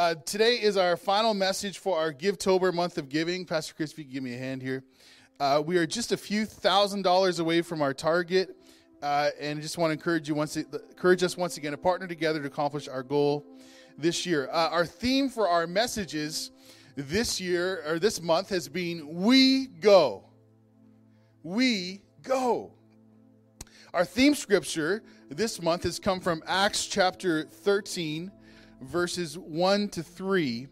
Uh, today is our final message for our Givetober month of giving. Pastor Chris, if you give me a hand here. Uh, we are just a few thousand dollars away from our target, uh, and just want to encourage you once, encourage us once again to partner together to accomplish our goal this year. Uh, our theme for our messages this year or this month has been "We Go." We go. Our theme scripture this month has come from Acts chapter 13, verses 1 to 3.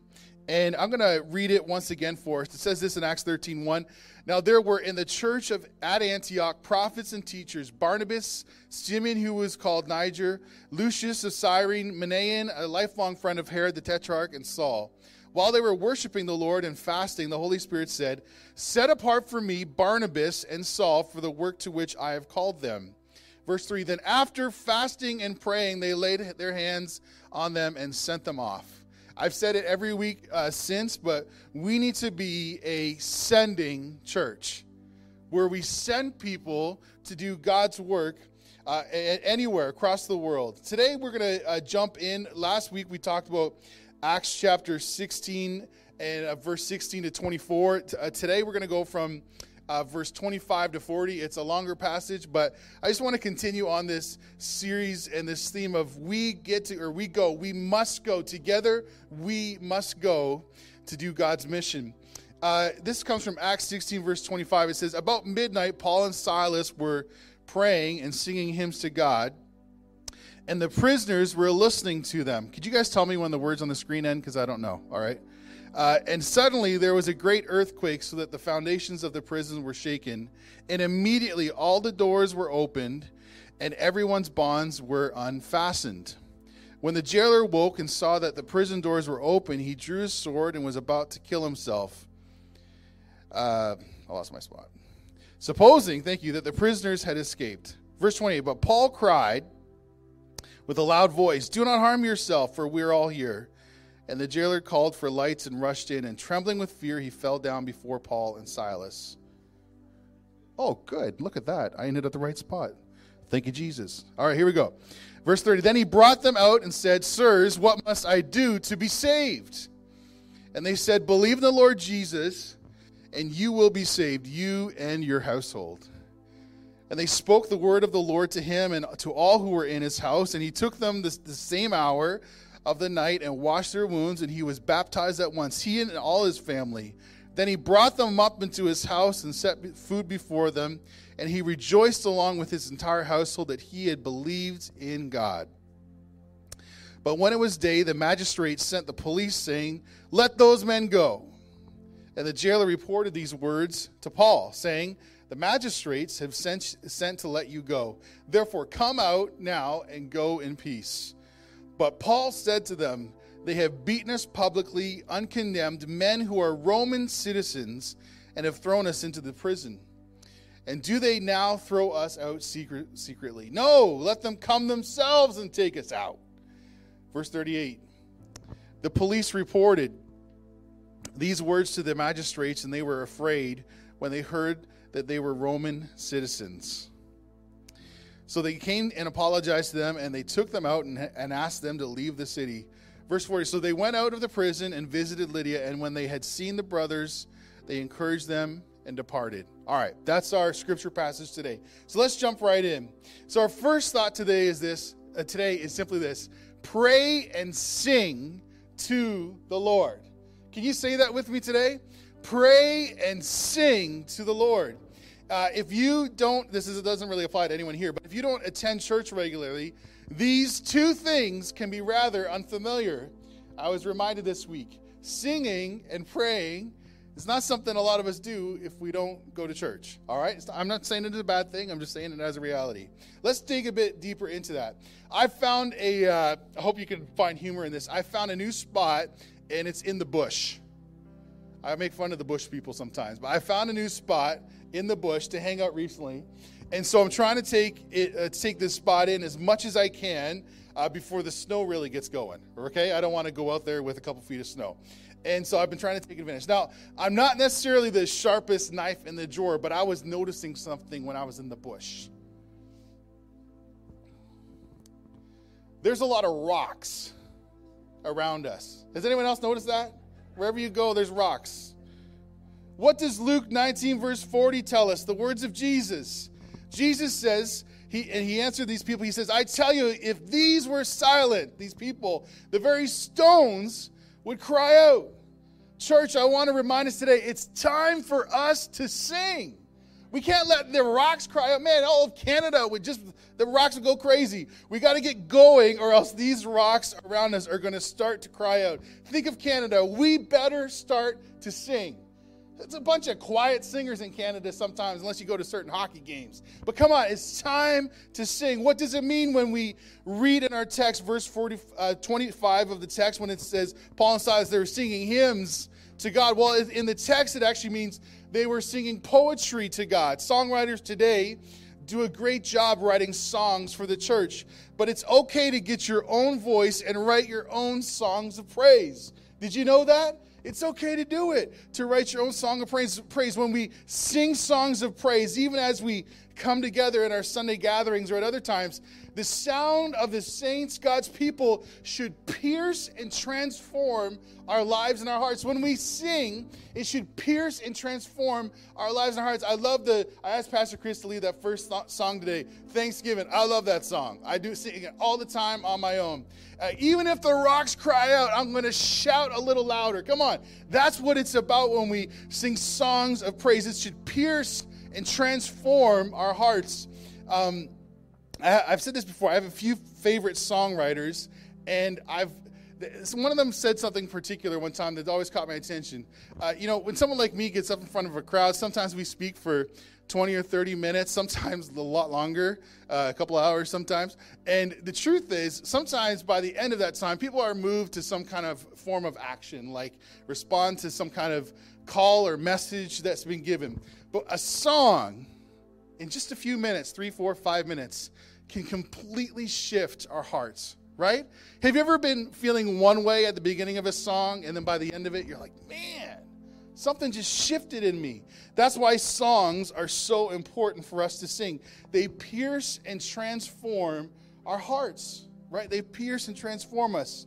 And I'm going to read it once again for us. It says this in Acts 13 1. Now there were in the church of at Antioch prophets and teachers Barnabas, Simeon, who was called Niger, Lucius of Cyrene, Manaen, a lifelong friend of Herod the Tetrarch, and Saul. While they were worshiping the Lord and fasting, the Holy Spirit said, Set apart for me Barnabas and Saul for the work to which I have called them. Verse 3 Then after fasting and praying, they laid their hands on them and sent them off. I've said it every week uh, since, but we need to be a sending church where we send people to do God's work uh, anywhere across the world. Today, we're going to uh, jump in. Last week, we talked about Acts chapter 16 and uh, verse 16 to 24. T- uh, today, we're going to go from uh, verse 25 to 40. It's a longer passage, but I just want to continue on this series and this theme of we get to, or we go, we must go together, we must go to do God's mission. Uh, this comes from Acts 16, verse 25. It says, About midnight, Paul and Silas were praying and singing hymns to God, and the prisoners were listening to them. Could you guys tell me when the words on the screen end? Because I don't know. All right. Uh, and suddenly there was a great earthquake, so that the foundations of the prison were shaken. And immediately all the doors were opened, and everyone's bonds were unfastened. When the jailer woke and saw that the prison doors were open, he drew his sword and was about to kill himself. Uh, I lost my spot. Supposing, thank you, that the prisoners had escaped. Verse 28 But Paul cried with a loud voice, Do not harm yourself, for we are all here. And the jailer called for lights and rushed in, and trembling with fear, he fell down before Paul and Silas. Oh, good. Look at that. I ended at the right spot. Thank you, Jesus. All right, here we go. Verse 30 Then he brought them out and said, Sirs, what must I do to be saved? And they said, Believe in the Lord Jesus, and you will be saved, you and your household. And they spoke the word of the Lord to him and to all who were in his house. And he took them the, the same hour of the night and washed their wounds, and he was baptized at once, he and all his family. Then he brought them up into his house and set food before them, and he rejoiced along with his entire household that he had believed in God. But when it was day, the magistrates sent the police, saying, Let those men go. And the jailer reported these words to Paul, saying, The magistrates have sent, sent to let you go. Therefore, come out now and go in peace. But Paul said to them, They have beaten us publicly, uncondemned, men who are Roman citizens, and have thrown us into the prison. And do they now throw us out secret, secretly? No, let them come themselves and take us out. Verse 38 The police reported these words to the magistrates, and they were afraid when they heard that they were Roman citizens. So they came and apologized to them, and they took them out and, and asked them to leave the city. Verse 40 So they went out of the prison and visited Lydia, and when they had seen the brothers, they encouraged them and departed. All right, that's our scripture passage today. So let's jump right in. So our first thought today is this uh, today is simply this pray and sing to the Lord. Can you say that with me today? Pray and sing to the Lord. Uh, if you don't, this is, doesn't really apply to anyone here, but if you don't attend church regularly, these two things can be rather unfamiliar. I was reminded this week singing and praying is not something a lot of us do if we don't go to church. All right? I'm not saying it is a bad thing, I'm just saying it as a reality. Let's dig a bit deeper into that. I found a. Uh, I hope you can find humor in this. I found a new spot, and it's in the bush. I make fun of the bush people sometimes, but I found a new spot in the bush to hang out recently. And so I'm trying to take it, uh, take this spot in as much as I can uh, before the snow really gets going. Okay, I don't want to go out there with a couple feet of snow. And so I've been trying to take advantage. Now, I'm not necessarily the sharpest knife in the drawer, but I was noticing something when I was in the bush. There's a lot of rocks around us. Has anyone else noticed that? Wherever you go, there's rocks. What does Luke 19, verse 40 tell us? The words of Jesus. Jesus says, he, and he answered these people, he says, I tell you, if these were silent, these people, the very stones would cry out. Church, I want to remind us today it's time for us to sing. We can't let the rocks cry out. Man, all of Canada would just, the rocks will go crazy. We got to get going, or else these rocks around us are going to start to cry out. Think of Canada. We better start to sing. It's a bunch of quiet singers in Canada sometimes, unless you go to certain hockey games. But come on, it's time to sing. What does it mean when we read in our text, verse 40, uh, 25 of the text, when it says Paul and Silas, they were singing hymns to God? Well, in the text, it actually means they were singing poetry to God. Songwriters today do a great job writing songs for the church, but it's okay to get your own voice and write your own songs of praise. Did you know that? It's okay to do it, to write your own song of praise. praise. When we sing songs of praise, even as we come together in our Sunday gatherings or at other times, the sound of the saints, God's people, should pierce and transform our lives and our hearts. When we sing, it should pierce and transform our lives and our hearts. I love the, I asked Pastor Chris to lead that first song today, Thanksgiving. I love that song. I do sing it all the time on my own. Uh, even if the rocks cry out, I'm going to shout a little louder. Come on. That's what it's about when we sing songs of praise. It should pierce and transform our hearts. Um, I, have said this before. I have a few favorite songwriters, and I've one of them said something particular one time that always caught my attention. Uh, you know, when someone like me gets up in front of a crowd, sometimes we speak for 20 or 30 minutes, sometimes a lot longer, uh, a couple hours sometimes. And the truth is, sometimes by the end of that time, people are moved to some kind of form of action, like respond to some kind of call or message that's been given. But a song, in just a few minutes, three, four, five minutes, can completely shift our hearts, right? Have you ever been feeling one way at the beginning of a song and then by the end of it, you're like, man, something just shifted in me? That's why songs are so important for us to sing. They pierce and transform our hearts, right? They pierce and transform us.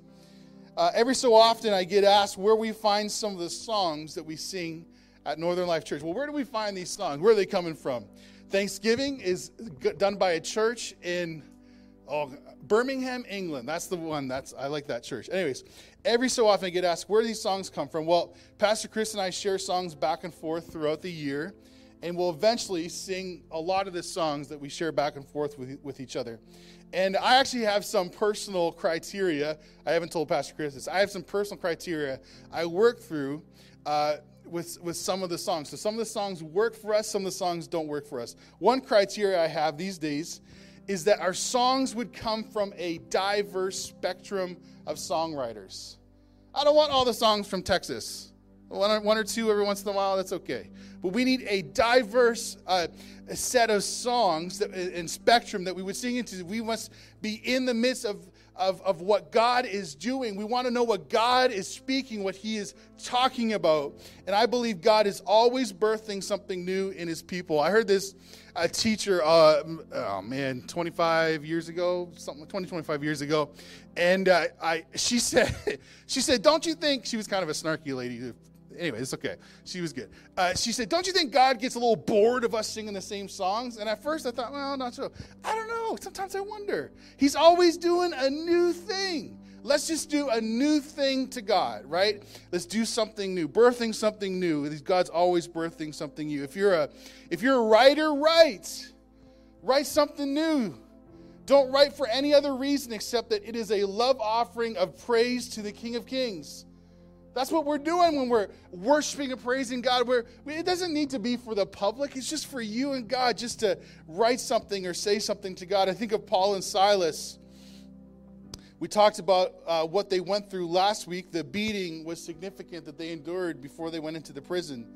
Uh, every so often, I get asked where we find some of the songs that we sing at Northern Life Church. Well, where do we find these songs? Where are they coming from? Thanksgiving is done by a church in oh, Birmingham, England. That's the one. That's I like that church. Anyways, every so often I get asked where these songs come from. Well, Pastor Chris and I share songs back and forth throughout the year, and we'll eventually sing a lot of the songs that we share back and forth with, with each other. And I actually have some personal criteria. I haven't told Pastor Chris this. I have some personal criteria I work through uh, with, with some of the songs. So some of the songs work for us, some of the songs don't work for us. One criteria I have these days is that our songs would come from a diverse spectrum of songwriters. I don't want all the songs from Texas. One, one or two every once in a while, that's okay. But we need a diverse uh, set of songs that, and spectrum that we would sing into. We must be in the midst of of, of what God is doing. We want to know what God is speaking, what He is talking about. And I believe God is always birthing something new in His people. I heard this a teacher, uh, oh man, 25 years ago, something 20, 25 years ago. And uh, I, she said, she said, don't you think, she was kind of a snarky lady, anyway, it's okay. She was good. Uh, she said, Don't you think God gets a little bored of us singing the same songs? And at first I thought, Well, not so. I don't know. Sometimes I wonder. He's always doing a new thing. Let's just do a new thing to God, right? Let's do something new, birthing something new. God's always birthing something new. If you're a if you're a writer, write. Write something new. Don't write for any other reason except that it is a love offering of praise to the King of Kings. That's what we're doing when we're worshiping and praising God. Where it doesn't need to be for the public. It's just for you and God just to write something or say something to God. I think of Paul and Silas. We talked about uh, what they went through last week. The beating was significant that they endured before they went into the prison.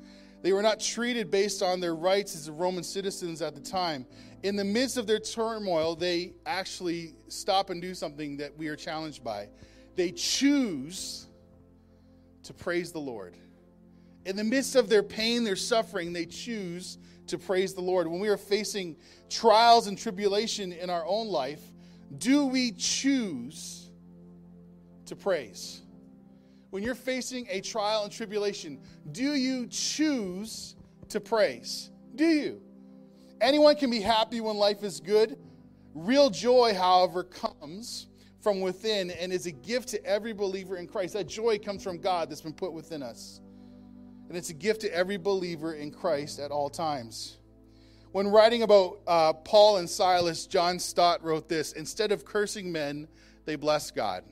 They were not treated based on their rights as Roman citizens at the time. In the midst of their turmoil, they actually stop and do something that we are challenged by. They choose to praise the Lord. In the midst of their pain, their suffering, they choose to praise the Lord. When we are facing trials and tribulation in our own life, do we choose to praise? When you're facing a trial and tribulation, do you choose to praise? Do you? Anyone can be happy when life is good. Real joy, however, comes from within and is a gift to every believer in Christ. That joy comes from God that's been put within us. And it's a gift to every believer in Christ at all times. When writing about uh, Paul and Silas, John Stott wrote this Instead of cursing men, they bless God.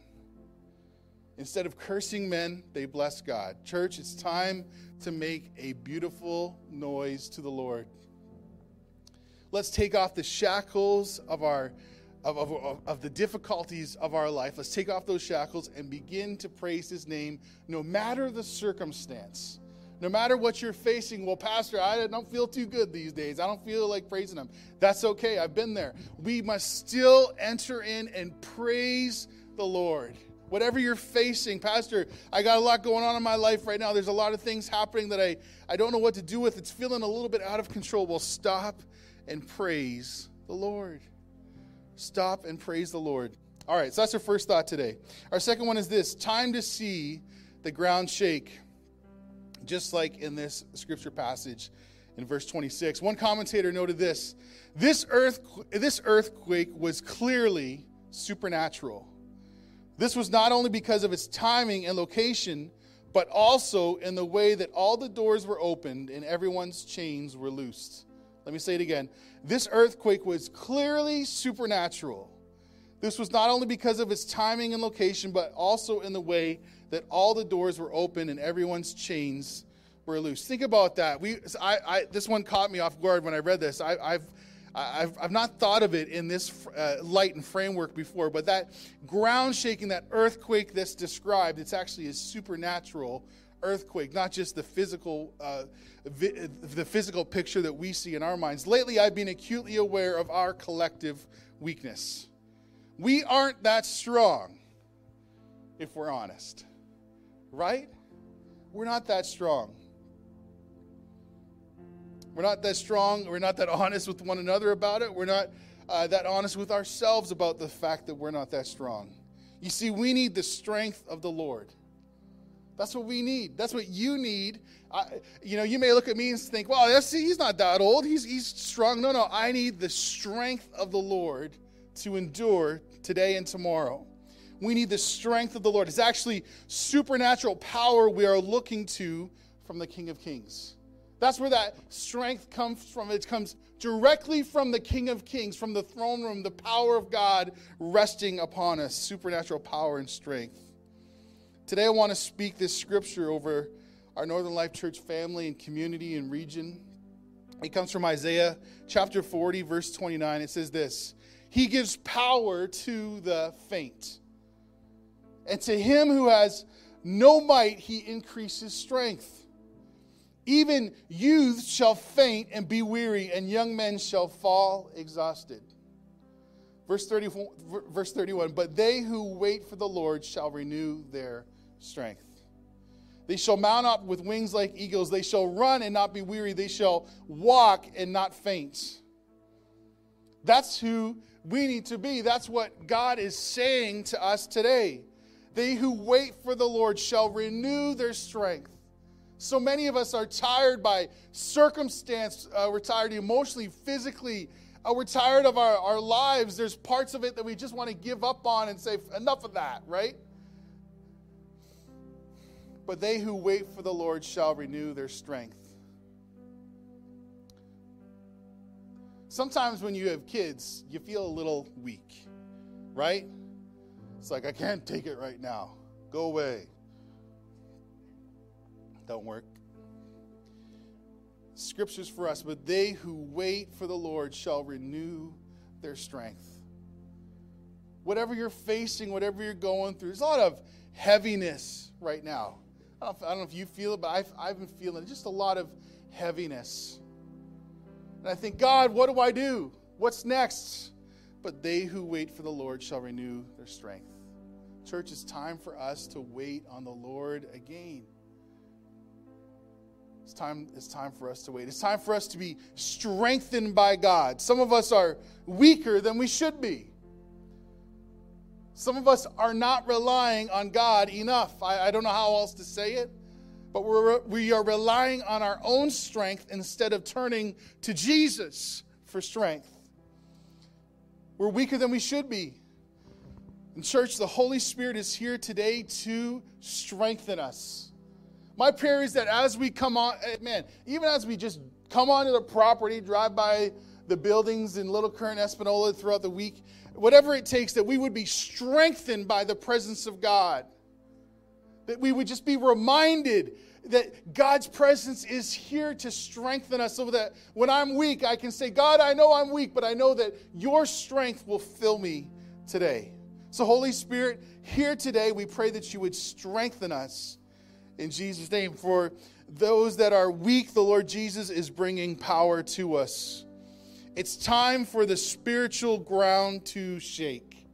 Instead of cursing men, they bless God. Church, it's time to make a beautiful noise to the Lord. Let's take off the shackles of our of, of, of, the difficulties of our life. Let's take off those shackles and begin to praise his name no matter the circumstance. No matter what you're facing, well, Pastor, I don't feel too good these days. I don't feel like praising him. That's okay. I've been there. We must still enter in and praise the Lord. Whatever you're facing, Pastor, I got a lot going on in my life right now. There's a lot of things happening that I, I don't know what to do with. It's feeling a little bit out of control. Well, stop and praise the Lord. Stop and praise the Lord. All right, so that's our first thought today. Our second one is this time to see the ground shake, just like in this scripture passage in verse 26. One commentator noted this this, earth, this earthquake was clearly supernatural. This was not only because of its timing and location, but also in the way that all the doors were opened and everyone's chains were loosed. Let me say it again. This earthquake was clearly supernatural. This was not only because of its timing and location, but also in the way that all the doors were open and everyone's chains were loose. Think about that. We, I, I, this one caught me off guard when I read this. I, I've, I've, I've not thought of it in this uh, light and framework before, but that ground shaking, that earthquake that's described, it's actually a supernatural earthquake, not just the physical, uh, vi- the physical picture that we see in our minds. Lately, I've been acutely aware of our collective weakness. We aren't that strong, if we're honest, right? We're not that strong. We're not that strong. We're not that honest with one another about it. We're not uh, that honest with ourselves about the fact that we're not that strong. You see, we need the strength of the Lord. That's what we need. That's what you need. I, you know, you may look at me and think, well, that's, he's not that old. He's, he's strong. No, no. I need the strength of the Lord to endure today and tomorrow. We need the strength of the Lord. It's actually supernatural power we are looking to from the King of Kings. That's where that strength comes from. It comes directly from the King of Kings, from the throne room, the power of God resting upon us, supernatural power and strength. Today, I want to speak this scripture over our Northern Life Church family and community and region. It comes from Isaiah chapter 40, verse 29. It says this He gives power to the faint, and to him who has no might, he increases strength. Even youths shall faint and be weary, and young men shall fall exhausted. Verse, 30, verse 31 But they who wait for the Lord shall renew their strength. They shall mount up with wings like eagles. They shall run and not be weary. They shall walk and not faint. That's who we need to be. That's what God is saying to us today. They who wait for the Lord shall renew their strength. So many of us are tired by circumstance. Uh, we're tired emotionally, physically. Uh, we're tired of our, our lives. There's parts of it that we just want to give up on and say, enough of that, right? But they who wait for the Lord shall renew their strength. Sometimes when you have kids, you feel a little weak, right? It's like, I can't take it right now. Go away. Don't work. Scriptures for us, but they who wait for the Lord shall renew their strength. Whatever you're facing, whatever you're going through, there's a lot of heaviness right now. I don't, I don't know if you feel it, but I've, I've been feeling just a lot of heaviness. And I think, God, what do I do? What's next? But they who wait for the Lord shall renew their strength. Church, it's time for us to wait on the Lord again. It's time, it's time for us to wait. It's time for us to be strengthened by God. Some of us are weaker than we should be. Some of us are not relying on God enough. I, I don't know how else to say it, but we're, we are relying on our own strength instead of turning to Jesus for strength. We're weaker than we should be. In church, the Holy Spirit is here today to strengthen us. My prayer is that as we come on, eh, man, even as we just come onto the property, drive by the buildings in Little Current, Espanola throughout the week, whatever it takes, that we would be strengthened by the presence of God. That we would just be reminded that God's presence is here to strengthen us so that when I'm weak, I can say, God, I know I'm weak, but I know that your strength will fill me today. So, Holy Spirit, here today, we pray that you would strengthen us in Jesus' name. For those that are weak, the Lord Jesus is bringing power to us. It's time for the spiritual ground to shake.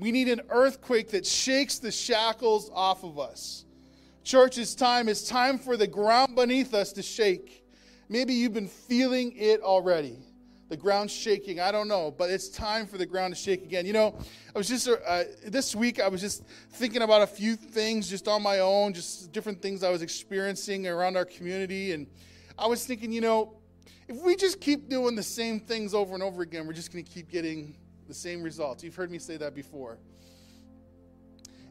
We need an earthquake that shakes the shackles off of us. Church, it's time. It's time for the ground beneath us to shake. Maybe you've been feeling it already. The ground shaking. I don't know, but it's time for the ground to shake again. You know, I was just, uh, this week, I was just thinking about a few things just on my own, just different things I was experiencing around our community. And I was thinking, you know, if we just keep doing the same things over and over again, we're just going to keep getting the same results. You've heard me say that before.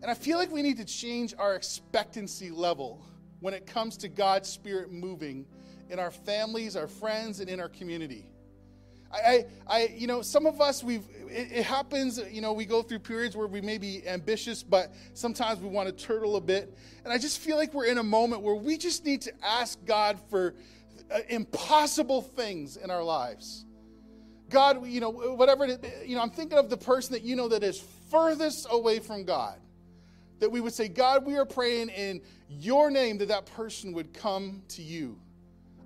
And I feel like we need to change our expectancy level when it comes to God's Spirit moving in our families, our friends, and in our community. I, I, I you know, some of us, we've, it, it, happens, you know, we go through periods where we may be ambitious, but sometimes we want to turtle a bit. And I just feel like we're in a moment where we just need to ask God for Uh, impossible things in our lives. God, you know, whatever, it, you know, I'm thinking of the person that you know that is furthest away from God. That we would say, God, we are praying in your name that that person would come to you.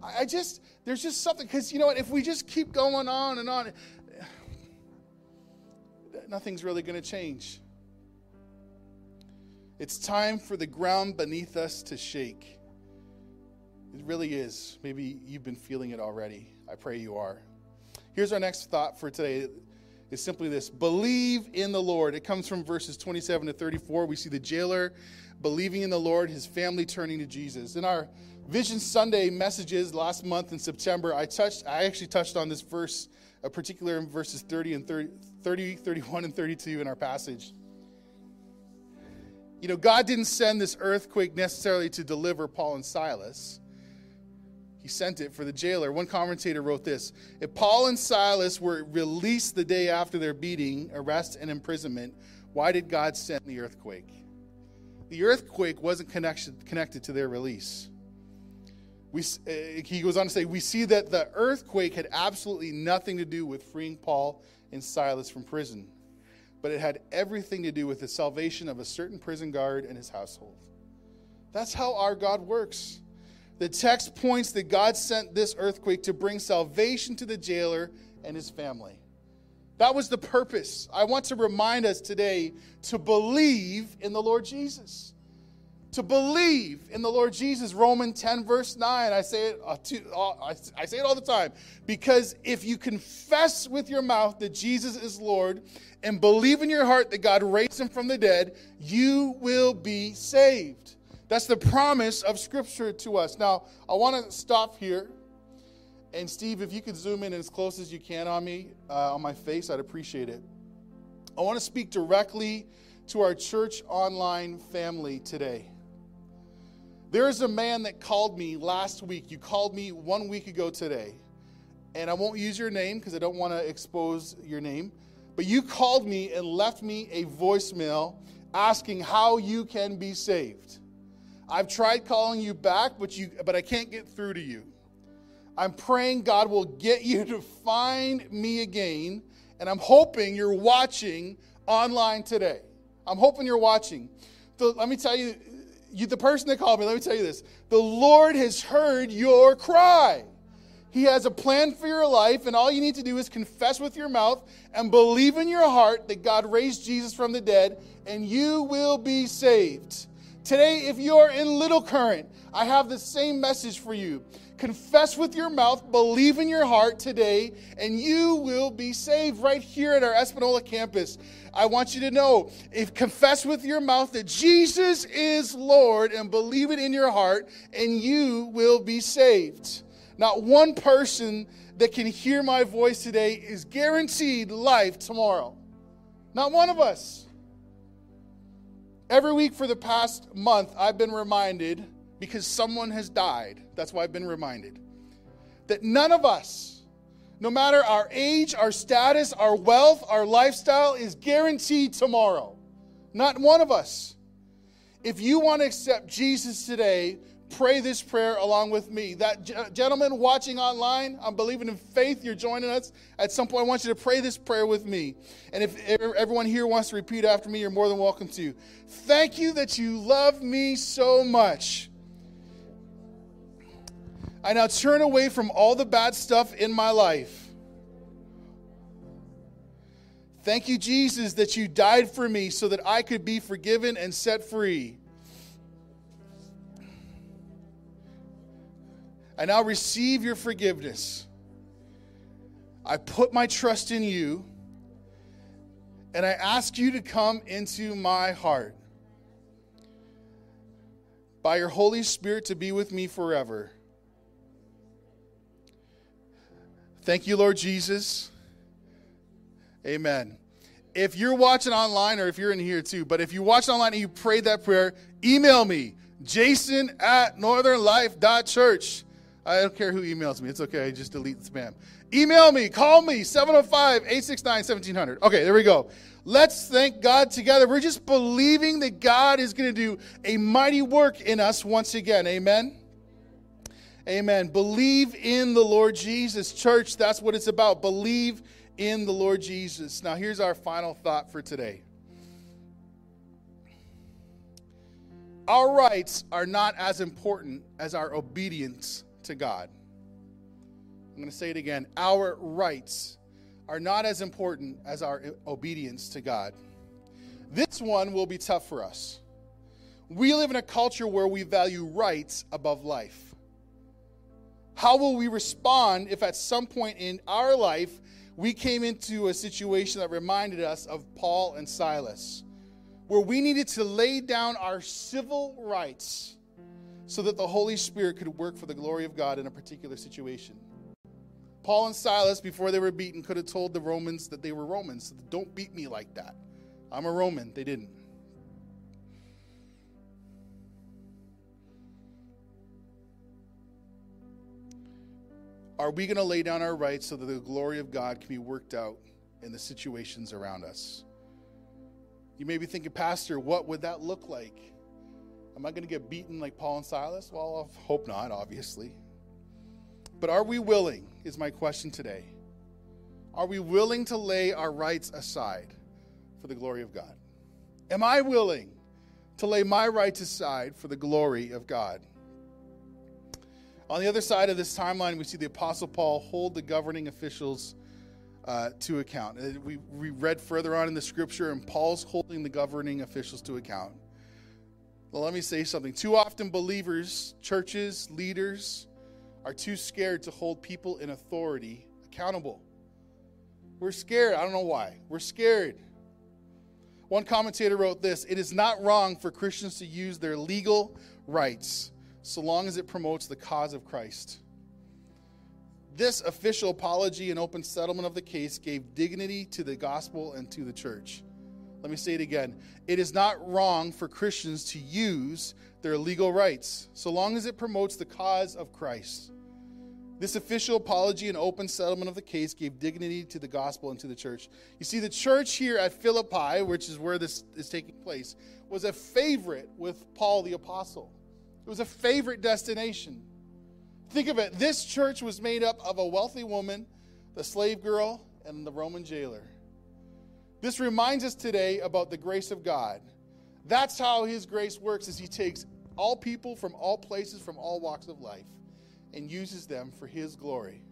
I, I just, there's just something, because you know what, if we just keep going on and on, nothing's really going to change. It's time for the ground beneath us to shake. It really is. Maybe you've been feeling it already. I pray you are. Here's our next thought for today. is simply this believe in the Lord. It comes from verses 27 to 34. We see the jailer believing in the Lord, his family turning to Jesus. In our Vision Sunday messages last month in September, I touched I actually touched on this verse, a particular in verses 30 and 30, 30 31 and 32 in our passage. You know, God didn't send this earthquake necessarily to deliver Paul and Silas. He sent it for the jailer. One commentator wrote this If Paul and Silas were released the day after their beating, arrest, and imprisonment, why did God send the earthquake? The earthquake wasn't connected, connected to their release. We, uh, he goes on to say, We see that the earthquake had absolutely nothing to do with freeing Paul and Silas from prison, but it had everything to do with the salvation of a certain prison guard and his household. That's how our God works. The text points that God sent this earthquake to bring salvation to the jailer and his family. That was the purpose. I want to remind us today to believe in the Lord Jesus. To believe in the Lord Jesus. Romans 10, verse 9. I say it, uh, uh, I say it all the time. Because if you confess with your mouth that Jesus is Lord and believe in your heart that God raised him from the dead, you will be saved. That's the promise of Scripture to us. Now, I want to stop here. And Steve, if you could zoom in as close as you can on me, uh, on my face, I'd appreciate it. I want to speak directly to our church online family today. There is a man that called me last week. You called me one week ago today. And I won't use your name because I don't want to expose your name. But you called me and left me a voicemail asking how you can be saved. I've tried calling you back, but you but I can't get through to you. I'm praying God will get you to find me again, and I'm hoping you're watching online today. I'm hoping you're watching. Let me tell you, you, the person that called me, let me tell you this. The Lord has heard your cry. He has a plan for your life, and all you need to do is confess with your mouth and believe in your heart that God raised Jesus from the dead, and you will be saved. Today, if you're in Little Current, I have the same message for you. Confess with your mouth, believe in your heart today, and you will be saved right here at our Espanola campus. I want you to know if confess with your mouth that Jesus is Lord and believe it in your heart, and you will be saved. Not one person that can hear my voice today is guaranteed life tomorrow. Not one of us. Every week for the past month, I've been reminded because someone has died. That's why I've been reminded that none of us, no matter our age, our status, our wealth, our lifestyle, is guaranteed tomorrow. Not one of us. If you want to accept Jesus today, pray this prayer along with me. That uh, gentleman watching online, I'm believing in faith, you're joining us. At some point, I want you to pray this prayer with me. And if everyone here wants to repeat after me, you're more than welcome to. Thank you that you love me so much. I now turn away from all the bad stuff in my life. Thank you, Jesus, that you died for me so that I could be forgiven and set free. I now receive your forgiveness. I put my trust in you, and I ask you to come into my heart by your Holy Spirit to be with me forever. Thank you, Lord Jesus. Amen. If you're watching online, or if you're in here too, but if you watch online and you prayed that prayer, email me, jason at northernlife.church. I don't care who emails me. It's okay. I just delete the spam. Email me, call me, 705 869 1700. Okay, there we go. Let's thank God together. We're just believing that God is going to do a mighty work in us once again. Amen. Amen. Believe in the Lord Jesus. Church, that's what it's about. Believe in the Lord Jesus. Now, here's our final thought for today. Our rights are not as important as our obedience to God. I'm going to say it again. Our rights are not as important as our obedience to God. This one will be tough for us. We live in a culture where we value rights above life. How will we respond if at some point in our life we came into a situation that reminded us of Paul and Silas, where we needed to lay down our civil rights so that the Holy Spirit could work for the glory of God in a particular situation. Paul and Silas, before they were beaten, could have told the Romans that they were Romans. Don't beat me like that. I'm a Roman. They didn't. Are we going to lay down our rights so that the glory of God can be worked out in the situations around us? You may be thinking, Pastor, what would that look like? Am I going to get beaten like Paul and Silas? Well, I hope not, obviously. But are we willing, is my question today. Are we willing to lay our rights aside for the glory of God? Am I willing to lay my rights aside for the glory of God? On the other side of this timeline, we see the Apostle Paul hold the governing officials uh, to account. Uh, we, we read further on in the scripture, and Paul's holding the governing officials to account. Well, let me say something. Too often, believers, churches, leaders are too scared to hold people in authority accountable. We're scared. I don't know why. We're scared. One commentator wrote this It is not wrong for Christians to use their legal rights so long as it promotes the cause of Christ. This official apology and open settlement of the case gave dignity to the gospel and to the church. Let me say it again. It is not wrong for Christians to use their legal rights, so long as it promotes the cause of Christ. This official apology and open settlement of the case gave dignity to the gospel and to the church. You see, the church here at Philippi, which is where this is taking place, was a favorite with Paul the Apostle. It was a favorite destination. Think of it this church was made up of a wealthy woman, the slave girl, and the Roman jailer. This reminds us today about the grace of God. That's how his grace works is he takes all people from all places from all walks of life and uses them for his glory.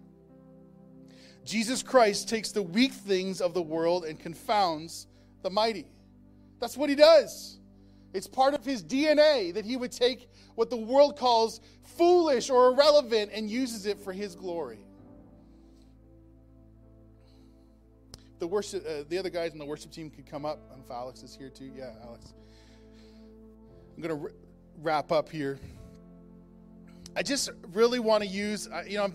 Jesus Christ takes the weak things of the world and confounds the mighty. That's what he does. It's part of his DNA that he would take what the world calls foolish or irrelevant and uses it for his glory. The worship, uh, the other guys in the worship team could come up. I if Alex is here too. Yeah, Alex. I'm to r- wrap up here. I just really want to use, you know,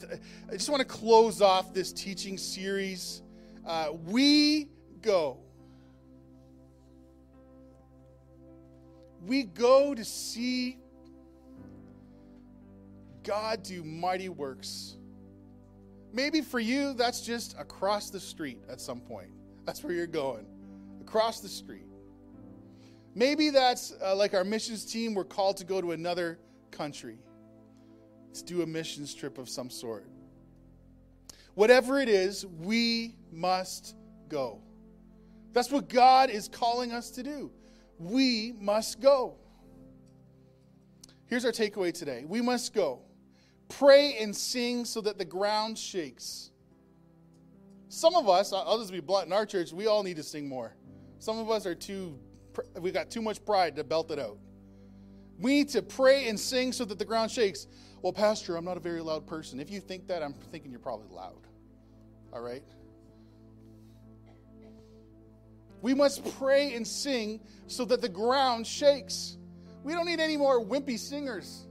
I just want to close off this teaching series. Uh, we go. We go to see God do mighty works. Maybe for you, that's just across the street at some point. That's where you're going, across the street. Maybe that's uh, like our missions team, we're called to go to another country to do a missions trip of some sort. Whatever it is, we must go. That's what God is calling us to do. We must go. Here's our takeaway today we must go. Pray and sing so that the ground shakes. Some of us, I'll just be blunt, in our church, we all need to sing more. Some of us are too, we got too much pride to belt it out. We need to pray and sing so that the ground shakes. Well, Pastor, I'm not a very loud person. If you think that, I'm thinking you're probably loud. All right? We must pray and sing so that the ground shakes. We don't need any more wimpy singers.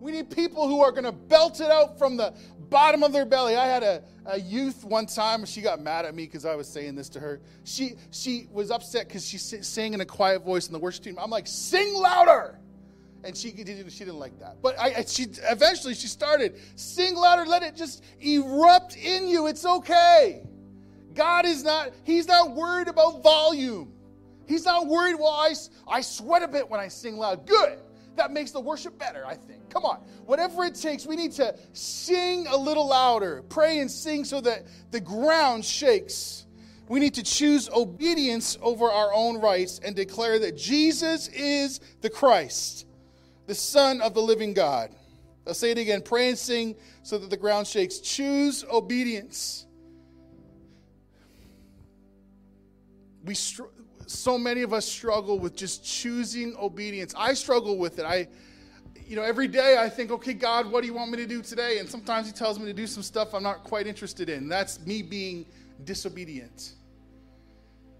We need people who are going to belt it out from the bottom of their belly. I had a, a youth one time, she got mad at me because I was saying this to her. She, she was upset because she sang in a quiet voice in the worship team. I'm like, sing louder and she she didn't like that. But I, she eventually she started sing louder, let it just erupt in you. It's okay. God is not He's not worried about volume. He's not worried. Well, I, I sweat a bit when I sing loud. Good. That makes the worship better, I think. Come on. Whatever it takes, we need to sing a little louder. Pray and sing so that the ground shakes. We need to choose obedience over our own rights and declare that Jesus is the Christ the Son of the living God. I'll say it again pray and sing so that the ground shakes. Choose obedience. We so many of us struggle with just choosing obedience. I struggle with it. I, you know, every day I think, okay, God, what do you want me to do today? And sometimes He tells me to do some stuff I'm not quite interested in. That's me being disobedient.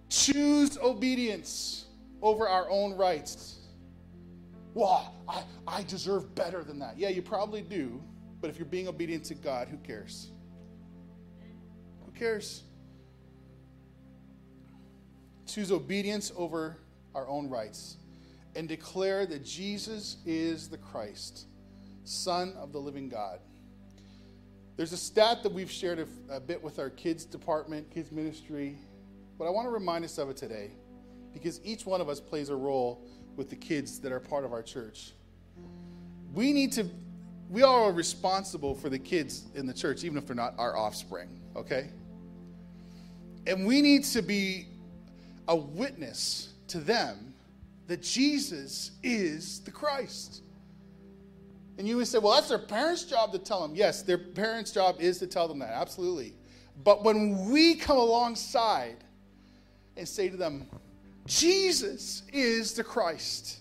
Choose obedience over our own rights. Well, I, I deserve better than that. Yeah, you probably do, but if you're being obedient to God, who cares? Who cares? Choose obedience over our own rights and declare that Jesus is the Christ, Son of the living God. There's a stat that we've shared a, a, bit with our kids department, kids ministry, but I want to remind us of it today because each one of us plays a role with the kids that are part of our church. We need to, we all are responsible for the kids in the church, even if they're not our offspring, okay? And we need to be a witness to them that Jesus is the Christ. And you would say, well, that's their parents' job to tell them. Yes, their parents' job is to tell them that, absolutely. But when we come alongside and say to them, Jesus is the Christ.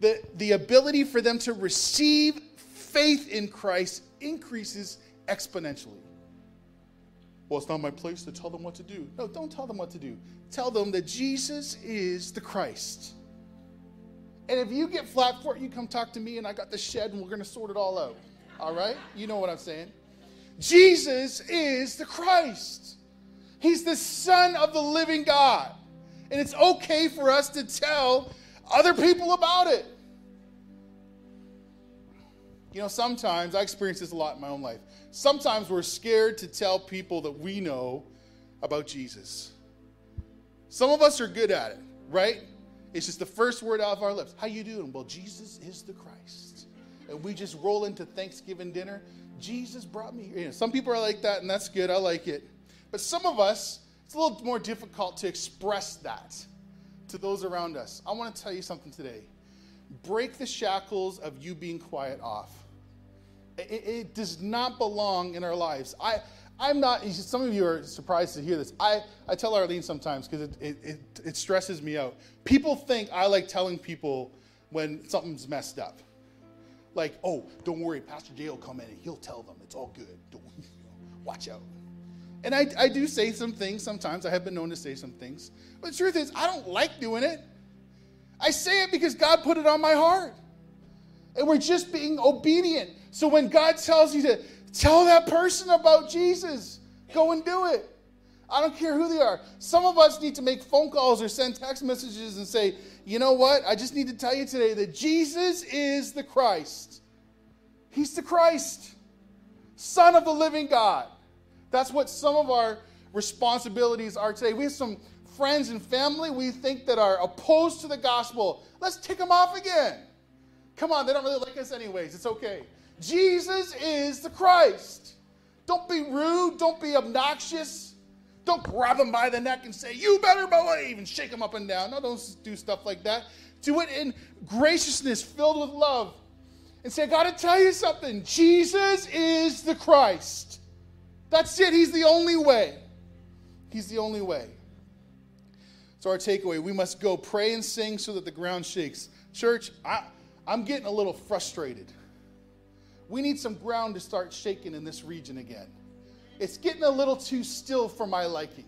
The, the ability for them to receive faith in Christ increases exponentially. Well, it's not my place to tell them what to do. No, don't tell them what to do. Tell them that Jesus is the Christ. And if you get flat for it, you come talk to me and I got the shed and we're going to sort it all out. All right? You know what I'm saying. Jesus is the Christ. He's the Son of the living God. And it's okay for us to tell other people about it. You know, sometimes I experience this a lot in my own life. Sometimes we're scared to tell people that we know about Jesus. Some of us are good at it, right? It's just the first word out of our lips. How you doing? Well, Jesus is the Christ. And we just roll into Thanksgiving dinner. Jesus brought me here. You know, some people are like that, and that's good. I like it. But some of us, it's a little more difficult to express that to those around us. I want to tell you something today. Break the shackles of you being quiet off. It, it does not belong in our lives. I, I'm not, some of you are surprised to hear this. I, I tell Arlene sometimes because it, it, it, it stresses me out. People think I like telling people when something's messed up. Like, oh, don't worry, Pastor Jay will come in and he'll tell them. It's all good. Don't, watch out. And I, I do say some things sometimes. I have been known to say some things. But the truth is, I don't like doing it. I say it because God put it on my heart. And we're just being obedient. So when God tells you to tell that person about Jesus, go and do it. I don't care who they are. Some of us need to make phone calls or send text messages and say, you know what? I just need to tell you today that Jesus is the Christ. He's the Christ, Son of the living God. That's what some of our responsibilities are today. We have some friends and family we think that are opposed to the gospel. Let's tick them off again. Come on, they don't really like us anyways. It's okay. Jesus is the Christ. Don't be rude. Don't be obnoxious. Don't grab them by the neck and say, You better believe, and shake them up and down. No, don't do stuff like that. Do it in graciousness, filled with love. And say, I got to tell you something. Jesus is the Christ. That's it. He's the only way. He's the only way. So, our takeaway we must go pray and sing so that the ground shakes. Church, I, I'm getting a little frustrated. We need some ground to start shaking in this region again. It's getting a little too still for my liking.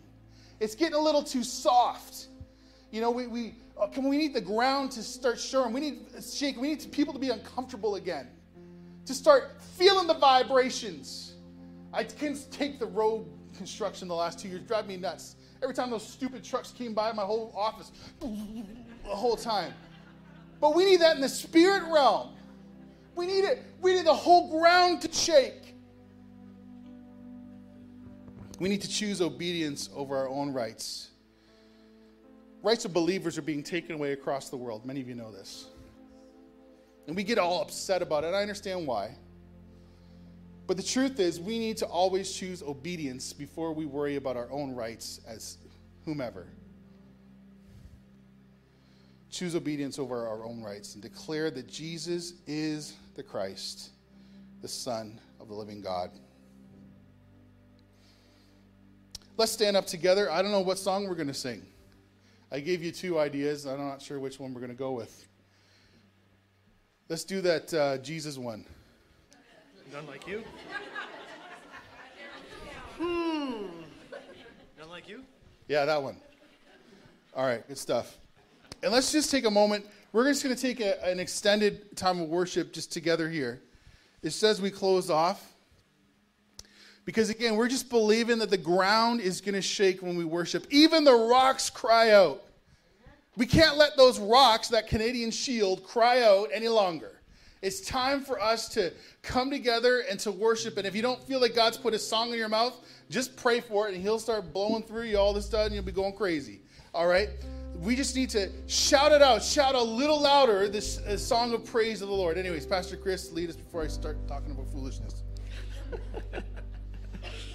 It's getting a little too soft. You know, we, we, uh, can, we need the ground to start showing. We need shake. We need people to be uncomfortable again, to start feeling the vibrations. I couldn't take the road construction the last two years. Drive me nuts. Every time those stupid trucks came by my whole office, the whole time. But we need that in the spirit realm. We need it. We need the whole ground to shake. We need to choose obedience over our own rights. Rights of believers are being taken away across the world. Many of you know this. And we get all upset about it. I understand why. But the truth is, we need to always choose obedience before we worry about our own rights as whomever. Choose obedience over our own rights and declare that Jesus is the Christ, the Son of the living God. Let's stand up together. I don't know what song we're going to sing. I gave you two ideas. I'm not sure which one we're going to go with. Let's do that uh, Jesus one. None like you? Hmm. None like you? Yeah, that one. All right, good stuff. And let's just take a moment. We're just going to take a, an extended time of worship just together here. It says we close off. Because again, we're just believing that the ground is going to shake when we worship. Even the rocks cry out. We can't let those rocks, that Canadian shield, cry out any longer. It's time for us to come together and to worship. And if you don't feel like God's put a song in your mouth, just pray for it and He'll start blowing through you all of a sudden. You'll be going crazy. All right? We just need to shout it out, shout a little louder this, this song of praise of the Lord. Anyways, Pastor Chris, lead us before I start talking about foolishness.